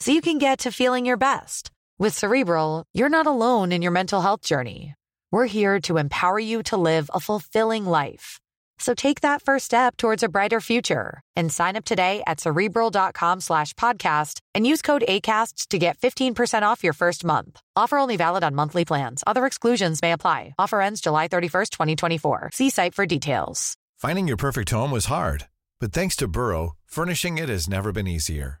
so you can get to feeling your best. With Cerebral, you're not alone in your mental health journey. We're here to empower you to live a fulfilling life. So take that first step towards a brighter future and sign up today at cerebral.com slash podcast and use code ACasts to get 15% off your first month. Offer only valid on monthly plans. Other exclusions may apply. Offer ends July 31st, 2024. See site for details. Finding your perfect home was hard, but thanks to Burrow, furnishing it has never been easier.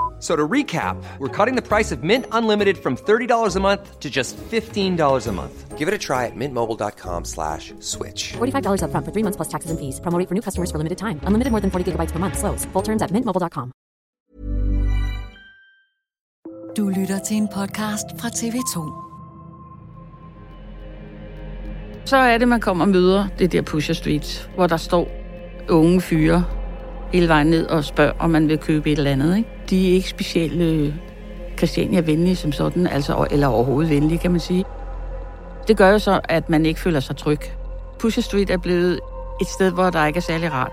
F- So to recap, we're cutting the price of Mint Unlimited from $30 a month to just $15 a month. Give it a try at mintmobile.com slash switch. $45 upfront for three months plus taxes and fees. Promo rate for new customers for limited time. Unlimited more than 40 gigabytes per month. Slows. Full terms at mintmobile.com. Du lytter til en podcast fra TV2. Så er det, man kommer og møder det der Pusher Street, hvor der står unge fyre hele vejen ned og spørger, om man vil købe et eller andet. Ikke? De er ikke specielt øh, Christiania-venlige som sådan, altså, eller overhovedet venlige, kan man sige. Det gør jo så, at man ikke føler sig tryg. Pusher Street er blevet et sted, hvor der ikke er særlig rart.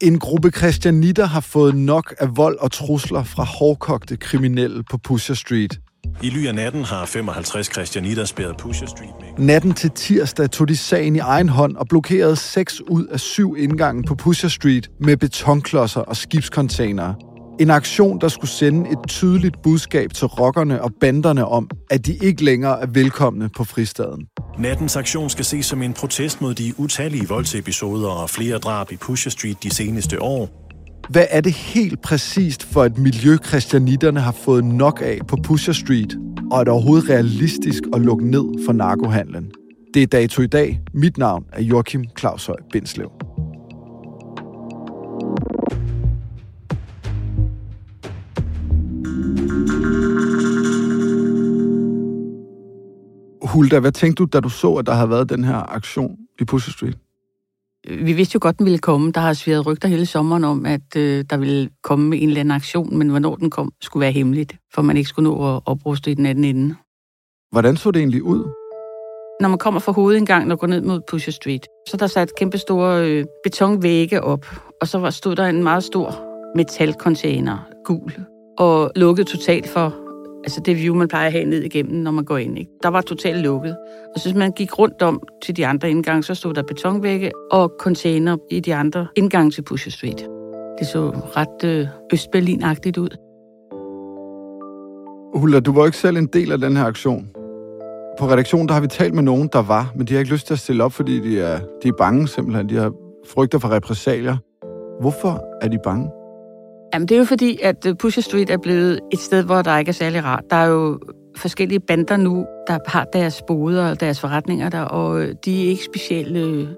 En gruppe christianitter har fået nok af vold og trusler fra hårdkogte kriminelle på Pusher Street. I ly af natten har 55 christianitter spærret Pusher Street. Natten til tirsdag tog de sagen i egen hånd og blokerede seks ud af syv indgange på Pusher Street med betonklodser og skibscontainere. En aktion, der skulle sende et tydeligt budskab til rockerne og banderne om, at de ikke længere er velkomne på fristaden. Nattens aktion skal ses som en protest mod de utallige voldsepisoder og flere drab i Pusher Street de seneste år. Hvad er det helt præcist for et miljø, christianitterne har fået nok af på Pusher Street? Og er det overhovedet realistisk at lukke ned for narkohandlen? Det er dato i dag. Mit navn er Joachim Claushøj Bindslev. Hulda, hvad tænkte du, da du så, at der havde været den her aktion i Pusher Street? Vi vidste jo godt, den ville komme. Der har sværet rygter hele sommeren om, at øh, der ville komme en eller anden aktion, men hvornår den kom, skulle være hemmeligt, for man ikke skulle nå at opruste i den anden ende. Hvordan så det egentlig ud? Når man kommer fra hovedindgangen og går ned mod Pusher Street, så er der sat kæmpe store øh, betonvægge op, og så var, stod der en meget stor metalcontainer, gul, og lukket totalt for altså det view, man plejer at have ned igennem, når man går ind. Ikke? Der var totalt lukket. Og så hvis man gik rundt om til de andre indgange, så stod der betonvægge og container i de andre indgange til Pusher Street. Det så ret øh, Østberlin-agtigt ud. Hulda, du var ikke selv en del af den her aktion. På redaktionen der har vi talt med nogen, der var, men de har ikke lyst til at stille op, fordi de er, de er bange simpelthen. De har frygter for repressalier. Hvorfor er de bange? Jamen, det er jo fordi, at øh, Pusher Street er blevet et sted, hvor der ikke er særlig rart. Der er jo forskellige bander nu, der har deres boder og deres forretninger der, og øh, de er ikke specielt øh,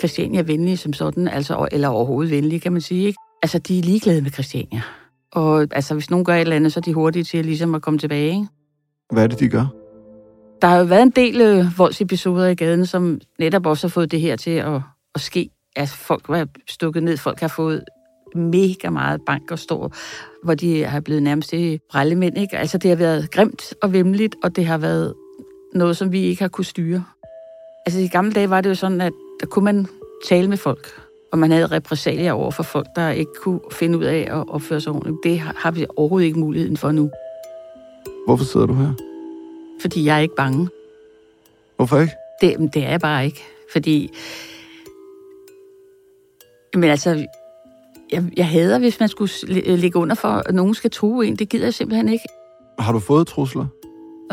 Christiania-venlige som sådan, altså, eller overhovedet venlige, kan man sige. Ikke? Altså, de er ligeglade med Christiania. Og altså, hvis nogen gør et eller andet, så er de hurtige til ligesom at komme tilbage. Ikke? Hvad er det, de gør? Der har jo været en del øh, voldsepisoder i gaden, som netop også har fået det her til at, at ske. At folk var stukket ned, folk har fået mega meget bank og stå, hvor de har blevet nærmest brællemænd. Ikke? Altså, det har været grimt og vemmeligt, og det har været noget, som vi ikke har kunne styre. Altså, i gamle dage var det jo sådan, at der kunne man tale med folk. Og man havde repræsalier over for folk, der ikke kunne finde ud af at opføre sig ordentligt. Det har vi overhovedet ikke muligheden for nu. Hvorfor sidder du her? Fordi jeg er ikke bange. Hvorfor ikke? Det, det er jeg bare ikke. Fordi... Men altså, jeg, jeg hader, hvis man skulle ligge under for, at nogen skal true en. Det gider jeg simpelthen ikke. Har du fået trusler?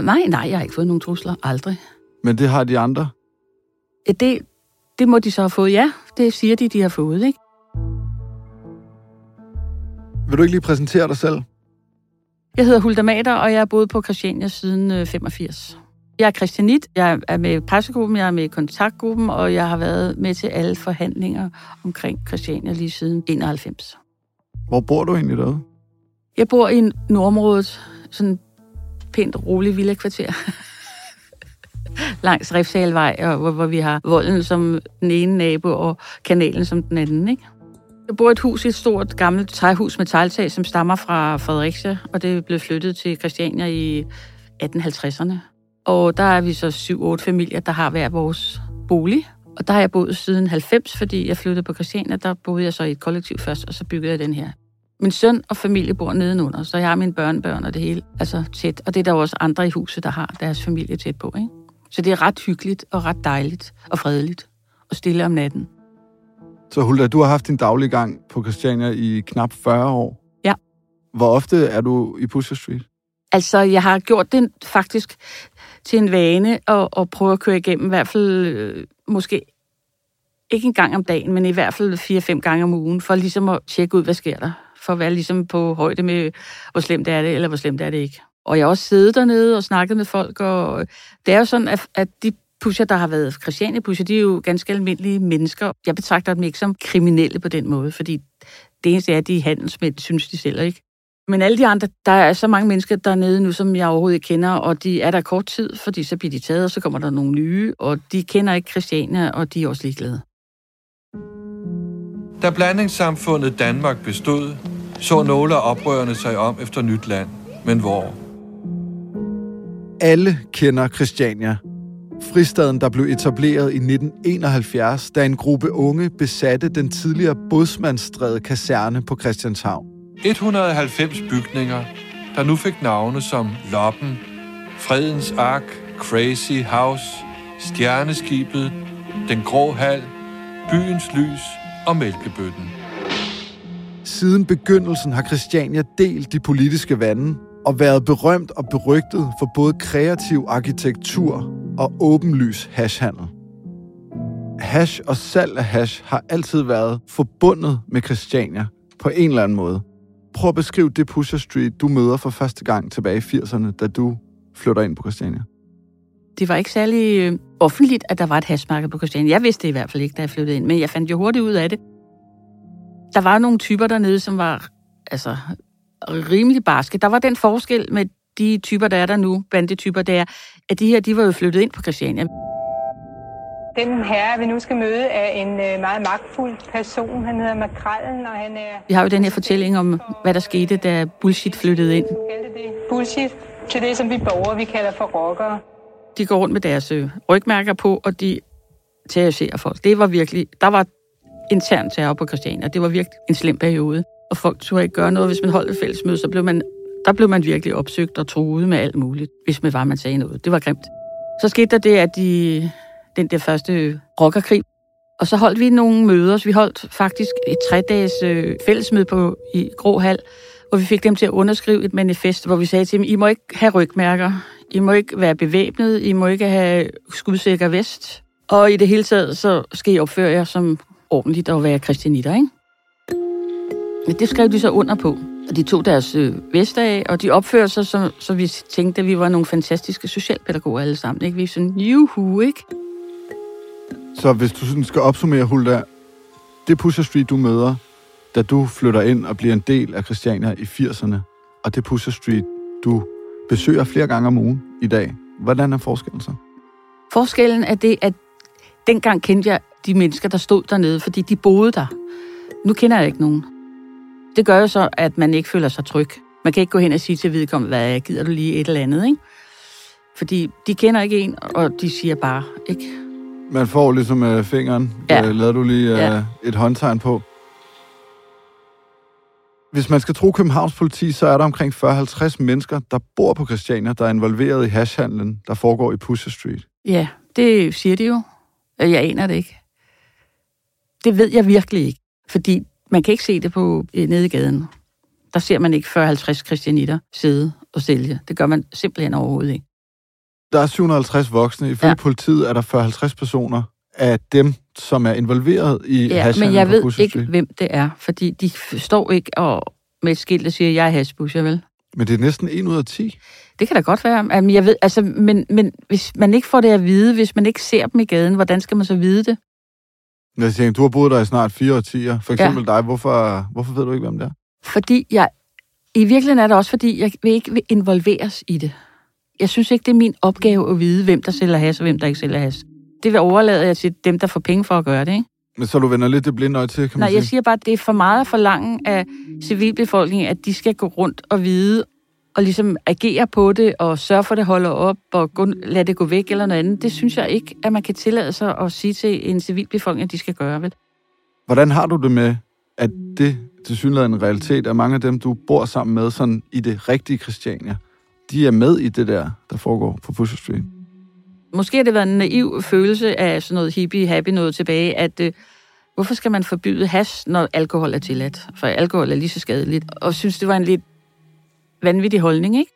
Nej, nej, jeg har ikke fået nogen trusler. Aldrig. Men det har de andre? Ja, det, det må de så have fået, ja. Det siger de, de har fået, ikke? Vil du ikke lige præsentere dig selv? Jeg hedder Hulda Mater, og jeg har boet på Christiania siden 85. Jeg er Christianit, jeg er med i pressegruppen, jeg er med i kontaktgruppen, og jeg har været med til alle forhandlinger omkring Christiania lige siden 91. Hvor bor du egentlig derude? Jeg bor i Nordområdet, sådan pænt rolig villa-kvarter. Langs Refsalvej, og hvor, hvor vi har volden som den ene nabo og kanalen som den anden, ikke? Jeg bor i et hus i et stort gammelt træhus med tegltag, som stammer fra Fredericia, og det blevet flyttet til Christiania i 1850'erne. Og der er vi så syv-otte familier, der har hver vores bolig. Og der har jeg boet siden 90, fordi jeg flyttede på Christiania. Der boede jeg så i et kollektiv først, og så byggede jeg den her. Min søn og familie bor nedenunder, så jeg har mine børnebørn og det hele altså tæt. Og det er der også andre i huset, der har deres familie tæt på. Ikke? Så det er ret hyggeligt og ret dejligt og fredeligt og stille om natten. Så Hulda, du har haft din daglige gang på Christiania i knap 40 år. Ja. Hvor ofte er du i Pusher Street? Altså, jeg har gjort det faktisk til en vane at, at prøve at køre igennem, i hvert fald øh, måske ikke en gang om dagen, men i hvert fald fire-fem gange om ugen, for ligesom at tjekke ud, hvad sker der. For at være ligesom på højde med, hvor slemt er det, eller hvor slemt er det ikke. Og jeg har også siddet dernede og snakket med folk, og det er jo sådan, at, at de pusher, der har været Christiania-pusher, de er jo ganske almindelige mennesker. Jeg betragter dem ikke som kriminelle på den måde, fordi det eneste er, at de er handelsmænd, synes de selv, ikke? Men alle de andre, der er så mange mennesker dernede nu, som jeg overhovedet ikke kender, og de er der kort tid, fordi så bliver de taget, og så kommer der nogle nye, og de kender ikke Christiania, og de er også ligeglade. Da blandingssamfundet Danmark bestod, så nogle af oprørende sig om efter nyt land. Men hvor? Alle kender Christiania. Fristaden, der blev etableret i 1971, da en gruppe unge besatte den tidligere Bådsmandsstræde kaserne på Christianshavn. 190 bygninger, der nu fik navne som Loppen, Fredens Ark, Crazy House, Stjerneskibet, Den Grå Hal, Byens Lys og Mælkebøtten. Siden begyndelsen har Christiania delt de politiske vande og været berømt og berygtet for både kreativ arkitektur og åbenlys hashhandel. Hash og salg af hash har altid været forbundet med Christiania på en eller anden måde. Prøv at beskrive det Pusher Street, du møder for første gang tilbage i 80'erne, da du flytter ind på Christiania. Det var ikke særlig øh, offentligt, at der var et hashmarked på Christiania. Jeg vidste det i hvert fald ikke, da jeg flyttede ind, men jeg fandt jo hurtigt ud af det. Der var nogle typer dernede, som var altså, rimelig barske. Der var den forskel med de typer, der er der nu, bandetyper, der at de her, de var jo flyttet ind på Christiania. Den herre, vi nu skal møde, er en øh, meget magtfuld person. Han hedder Makrallen, og han er... Vi har jo den her fortælling om, hvad der skete, da bullshit flyttede ind. Det bullshit til det, som vi borgere, vi kalder for rockere. De går rundt med deres øh, rygmærker på, og de terroriserer folk. Det var virkelig... Der var intern terror på Christiania. Det var virkelig en slem periode. Og folk turde ikke gøre noget. Hvis man holdt et fællesmøde, så blev man, der blev man virkelig opsøgt og truet med alt muligt, hvis man var, man sagde noget. Det var grimt. Så skete der det, at de den der første rockerkrig. Og så holdt vi nogle møder. Så vi holdt faktisk et tre-dages øh, fællesmøde på, i Grå Hal, hvor vi fik dem til at underskrive et manifest, hvor vi sagde til dem, I må ikke have rygmærker, I må ikke være bevæbnet, I må ikke have skudsikker vest, og i det hele taget, så skal I opføre jer som ordentligt og være kristianitter, ikke? Men det skrev de så under på. Og de tog deres øh, vest af, og de opførte sig, så, så vi tænkte, at vi var nogle fantastiske socialpædagoger alle sammen. Ikke? Vi er sådan, juhu, ikke? Så hvis du sådan skal opsummere, Hulda, det Pusher Street, du møder, da du flytter ind og bliver en del af Christiania i 80'erne, og det Pusher Street, du besøger flere gange om ugen i dag, hvordan er forskellen så? Forskellen er det, at dengang kendte jeg de mennesker, der stod dernede, fordi de boede der. Nu kender jeg ikke nogen. Det gør jo så, at man ikke føler sig tryg. Man kan ikke gå hen og sige til vedkommende, hvad gider du lige et eller andet, ikke? Fordi de kender ikke en, og de siger bare, ikke? Man får ligesom øh, fingeren. Ja. Øh, lavede du lige øh, Ja. et håndtegn på. Hvis man skal tro Københavns politi, så er der omkring 40-50 mennesker, der bor på Christiania, der er involveret i hashhandlen, der foregår i Pusher Street. Ja, det siger de jo. Øh, Jeg aner det ikke. Det ved jeg virkelig ikke. Fordi man kan ikke se det på øh, nede i gaden. Der ser man ikke 40-50 kristianitter sidde og sælge. Det gør man simpelthen overhovedet ikke. Der er 750 voksne. Ifølge ja. Politiet er der 40-50 personer af dem, som er involveret i Ja, men jeg ved ikke, hvem det er. Fordi de står ikke og med et skilt, der siger, jeg er hashbusher, vel? Men det er næsten 1 ud af 10. Det kan da godt være. Jamen, jeg ved, altså, men, men hvis man ikke får det at vide, hvis man ikke ser dem i gaden, hvordan skal man så vide det? Jeg tænker, du har boet der i snart fire årtier. For eksempel ja. dig. Hvorfor, hvorfor ved du ikke, hvem det er? Fordi jeg... I virkeligheden er det også, fordi jeg vil ikke vil involveres i det. Jeg synes ikke, det er min opgave at vide, hvem der sælger has, og hvem der ikke sælger has. Det vil overlade jeg til dem, der får penge for at gøre det, ikke? Men så du vender lidt det blinde øje til, kan man Nej, sige. jeg siger bare, at det er for meget at forlange af civilbefolkningen, at de skal gå rundt og vide, og ligesom agere på det, og sørge for, at det holder op, og gå, lade det gå væk eller noget andet. Det synes jeg ikke, at man kan tillade sig at sige til en civilbefolkning, at de skal gøre, vel? Hvordan har du det med, at det til synligheden en realitet, at mange af dem, du bor sammen med sådan i det rigtige Christiania, de er med i det der, der foregår på Pusher Street? Måske har det været en naiv følelse af sådan noget hippie-happy noget tilbage, at øh, hvorfor skal man forbyde hash, når alkohol er tilladt? For alkohol er lige så skadeligt. Og synes, det var en lidt vanvittig holdning, ikke?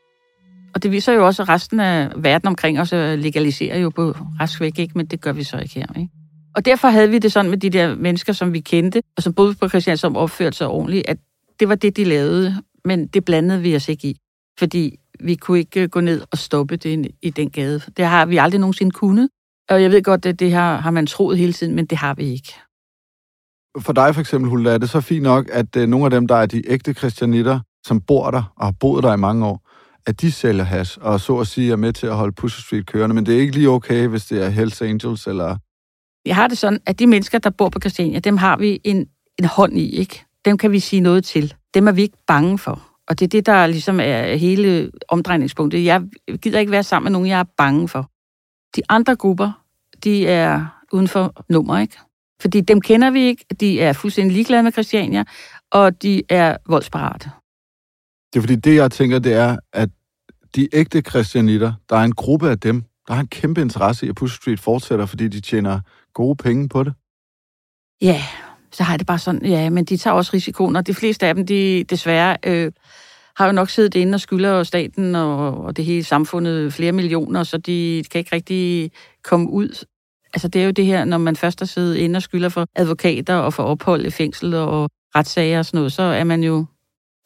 Og det viser jo også, at resten af verden omkring os øh, legaliserer jo på rask væk, ikke? Men det gør vi så ikke her, ikke? Og derfor havde vi det sådan med de der mennesker, som vi kendte, og som boede på Christian, som opførte sig ordentligt, at det var det, de lavede, men det blandede vi os ikke i. Fordi vi kunne ikke gå ned og stoppe det i den gade. Det har vi aldrig nogensinde kunnet. Og jeg ved godt, at det her har man troet hele tiden, men det har vi ikke. For dig for eksempel, Hulda, er det så fint nok, at uh, nogle af dem, der er de ægte christianitter, som bor der og har boet der i mange år, at de sælger hash, og så at sige er med til at holde Pusher Street kørende. Men det er ikke lige okay, hvis det er Hells Angels eller... Jeg har det sådan, at de mennesker, der bor på Christiania, dem har vi en, en hånd i, ikke? Dem kan vi sige noget til. Dem er vi ikke bange for. Og det er det, der ligesom er hele omdrejningspunktet. Jeg gider ikke være sammen med nogen, jeg er bange for. De andre grupper, de er uden for nummer, ikke? Fordi dem kender vi ikke, de er fuldstændig ligeglade med Christiania, og de er voldsparate. Det er fordi, det jeg tænker, det er, at de ægte christianitter, der er en gruppe af dem, der har en kæmpe interesse i, at Pusher Street fortsætter, fordi de tjener gode penge på det. Ja, så har jeg det bare sådan, ja, men de tager også risikoen, og de fleste af dem, de desværre øh, har jo nok siddet inde og skylder staten og, og det hele samfundet flere millioner, så de kan ikke rigtig komme ud. Altså det er jo det her, når man først har siddet inde og skylder for advokater og for ophold i fængsel og retssager og sådan noget, så er man jo,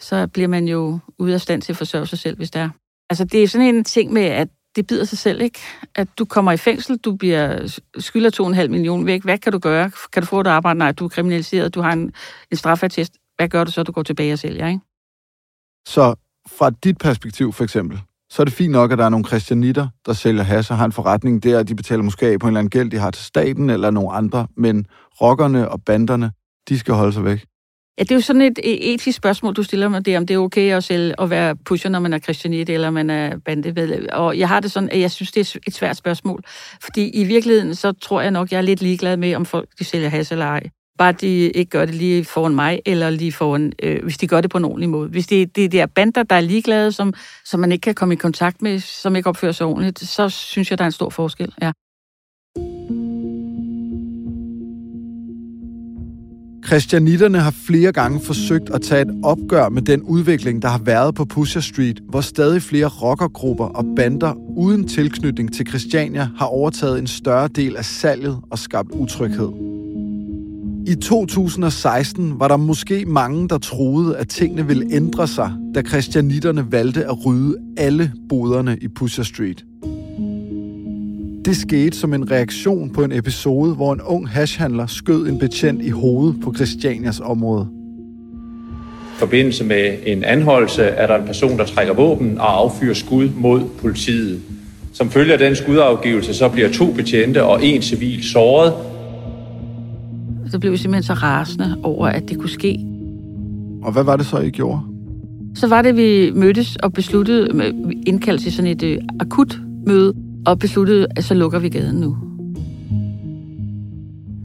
så bliver man jo ude af stand til at forsørge sig selv, hvis det er. Altså det er sådan en ting med, at det bider sig selv, ikke? At du kommer i fængsel, du bliver skylder 2,5 millioner væk. Hvad kan du gøre? Kan du få et arbejde? Nej, du er kriminaliseret, du har en, en straffatest. Hvad gør du så? Du går tilbage og sælger, ikke? Så fra dit perspektiv for eksempel, så er det fint nok, at der er nogle christianitter, der sælger has og har en forretning der, de betaler måske af på en eller anden gæld, de har til staten eller nogle andre, men rockerne og banderne, de skal holde sig væk. Ja, det er jo sådan et e- etisk spørgsmål, du stiller mig det, om det er okay at, sælge, at være pusher, når man er kristianit eller man er bandemedlem. Og jeg har det sådan, at jeg synes, det er et svært spørgsmål. Fordi i virkeligheden, så tror jeg nok, jeg er lidt ligeglad med, om folk de sælger has eller ej. Bare de ikke gør det lige foran mig, eller lige foran, øh, hvis de gør det på en ordentlig måde. Hvis det, det er der bander, der er ligeglade, som, som man ikke kan komme i kontakt med, som ikke opfører sig ordentligt, så synes jeg, der er en stor forskel, ja. Christianitterne har flere gange forsøgt at tage et opgør med den udvikling, der har været på Pusher Street, hvor stadig flere rockergrupper og bander uden tilknytning til Christiania har overtaget en større del af salget og skabt utryghed. I 2016 var der måske mange, der troede, at tingene ville ændre sig, da christianitterne valgte at rydde alle boderne i Pusher Street. Det skete som en reaktion på en episode, hvor en ung hashhandler skød en betjent i hovedet på Christianias område. I forbindelse med en anholdelse er der en person, der trækker våben og affyrer skud mod politiet. Som følge af den skudafgivelse, så bliver to betjente og en civil såret. Så blev vi simpelthen så rasende over, at det kunne ske. Og hvad var det så, I gjorde? Så var det, vi mødtes og besluttede, med- indkaldt til sådan et øh, akut møde, og besluttede, at så lukker vi gaden nu.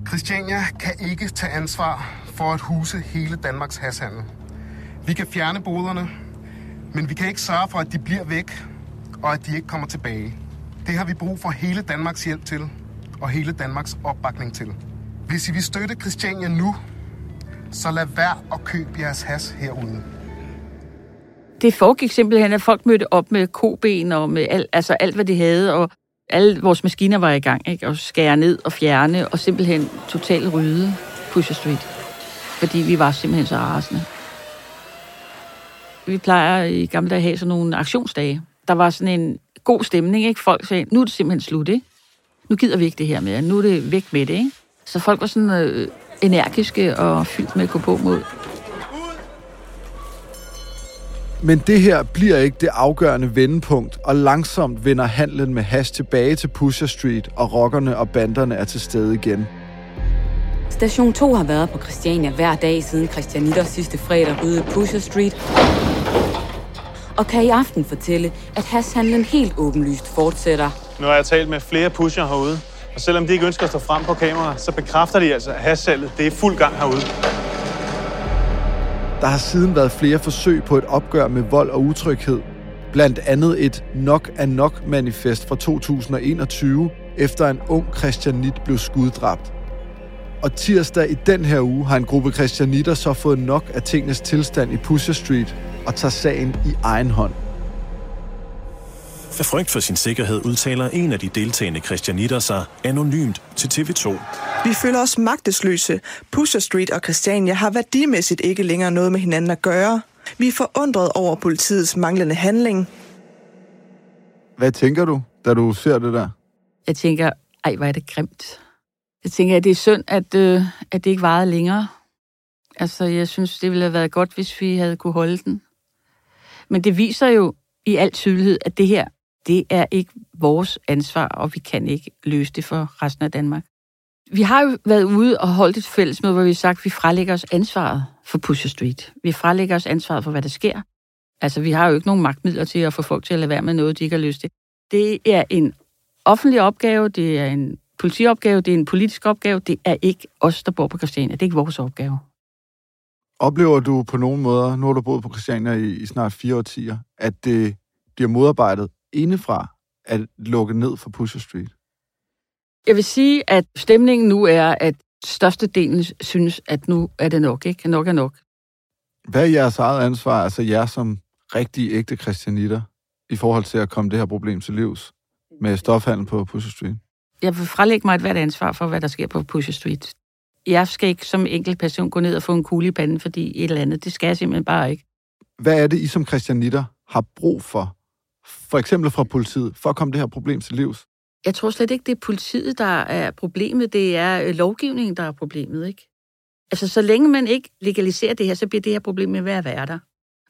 Christiania kan ikke tage ansvar for at huse hele Danmarks hashandel. Vi kan fjerne boderne, men vi kan ikke sørge for, at de bliver væk, og at de ikke kommer tilbage. Det har vi brug for hele Danmarks hjælp til, og hele Danmarks opbakning til. Hvis I vil støtte Christiania nu, så lad være at købe jeres has herude. Det foregik simpelthen, at folk mødte op med koben og med alt, altså alt, hvad de havde, og alle vores maskiner var i gang, ikke? og skære ned og fjerne, og simpelthen totalt rydde Pusher Street. Fordi vi var simpelthen så rasende. Vi plejer i gamle dage at have sådan nogle aktionsdage. Der var sådan en god stemning, ikke? Folk sagde, nu er det simpelthen slut, ikke? Nu gider vi ikke det her mere, nu er det væk med det, ikke? Så folk var sådan øh, energiske og fyldt med at gå på mod. Men det her bliver ikke det afgørende vendepunkt, og langsomt vender handlen med hash tilbage til Pusher Street, og rockerne og banderne er til stede igen. Station 2 har været på Christiania hver dag siden Christianitter sidste fredag ryddede Pusher Street. Og kan i aften fortælle, at hashhandlen helt åbenlyst fortsætter. Nu har jeg talt med flere pusher herude, og selvom de ikke ønsker at stå frem på kamera, så bekræfter de altså, at hashsalget det er fuld gang herude. Der har siden været flere forsøg på et opgør med vold og utryghed. Blandt andet et Nok er Nok manifest fra 2021, efter en ung christianit blev skuddræbt. Og tirsdag i den her uge har en gruppe christianitter så fået nok af tingenes tilstand i Pusher Street og tager sagen i egen hånd. Af frygt for sin sikkerhed udtaler en af de deltagende christianitter sig anonymt til TV2. Vi føler os magtesløse. Pusher Street og Christiania har værdimæssigt ikke længere noget med hinanden at gøre. Vi er forundret over politiets manglende handling. Hvad tænker du, da du ser det der? Jeg tænker, ej, hvor er det grimt. Jeg tænker, at det er synd, at, øh, at det ikke varede længere. Altså, jeg synes, det ville have været godt, hvis vi havde kunne holde den. Men det viser jo i al tydelighed, at det her, det er ikke vores ansvar, og vi kan ikke løse det for resten af Danmark. Vi har jo været ude og holdt et fællesmøde, hvor vi har sagt, at vi frelægger os ansvaret for Pusher Street. Vi frelægger os ansvaret for, hvad der sker. Altså, vi har jo ikke nogen magtmidler til at få folk til at lade være med noget, de ikke har lyst til. Det er en offentlig opgave, det er en politiopgave, det er en politisk opgave. Det er ikke os, der bor på Christiania. Det er ikke vores opgave. Oplever du på nogen måder, nu har du boet på Christiania i, i snart fire årtier, at det bliver modarbejdet indefra at lukke ned for Pusher Street? Jeg vil sige, at stemningen nu er, at størstedelen synes, at nu er det nok, ikke? Nok er nok. Hvad er jeres eget ansvar, altså jer som rigtige ægte christianitter, i forhold til at komme det her problem til livs med stofhandel på Pusher Street? Jeg vil frelægge mig et hvert ansvar for, hvad der sker på Pusher Street. Jeg skal ikke som enkelt person gå ned og få en kugle i panden, fordi et eller andet, det skal jeg simpelthen bare ikke. Hvad er det, I som christianitter har brug for, for eksempel fra politiet, for at komme det her problem til livs? Jeg tror slet ikke, det er politiet, der er problemet. Det er øh, lovgivningen, der er problemet, ikke? Altså, så længe man ikke legaliserer det her, så bliver det her problem med at være der.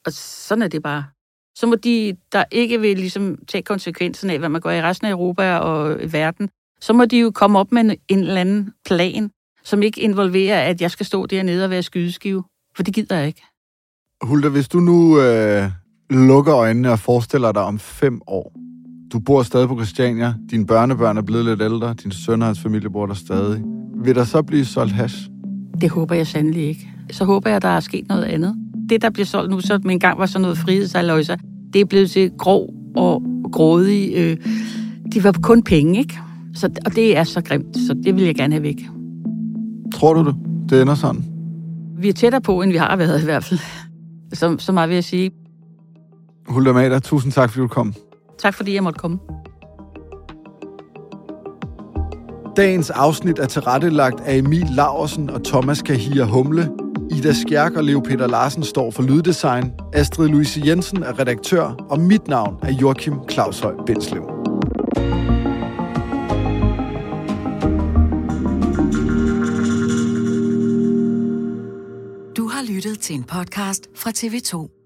Og sådan er det bare. Så må de, der ikke vil ligesom tage konsekvensen af, hvad man gør i resten af Europa og verden, så må de jo komme op med en, en eller anden plan, som ikke involverer, at jeg skal stå dernede og være skydeskive. For det gider jeg ikke. Hulda, hvis du nu øh, lukker øjnene og forestiller dig om fem år, du bor stadig på Christiania, dine børnebørn er blevet lidt ældre, din søn og hans familie bor der stadig. Vil der så blive solgt hash? Det håber jeg sandelig ikke. Så håber jeg, der er sket noget andet. Det, der bliver solgt nu, som engang var sådan noget frihedsaløjser, det er blevet til grov og grådig. Øh, de var kun penge, ikke? Så, og det er så grimt, så det vil jeg gerne have væk. Tror du det? Det ender sådan? Vi er tættere på, end vi har været i hvert fald. Så, så meget vil jeg sige. Hulda Mader, tusind tak, fordi du kom. Tak fordi jeg måtte komme. Dagens afsnit er tilrettelagt af Emil Laursen og Thomas Kahir Humle. Ida Skjærk og Leo Peter Larsen står for lyddesign. Astrid Louise Jensen er redaktør, og mit navn er Joachim Claushøj Benslev. Du har lyttet til en podcast fra TV2.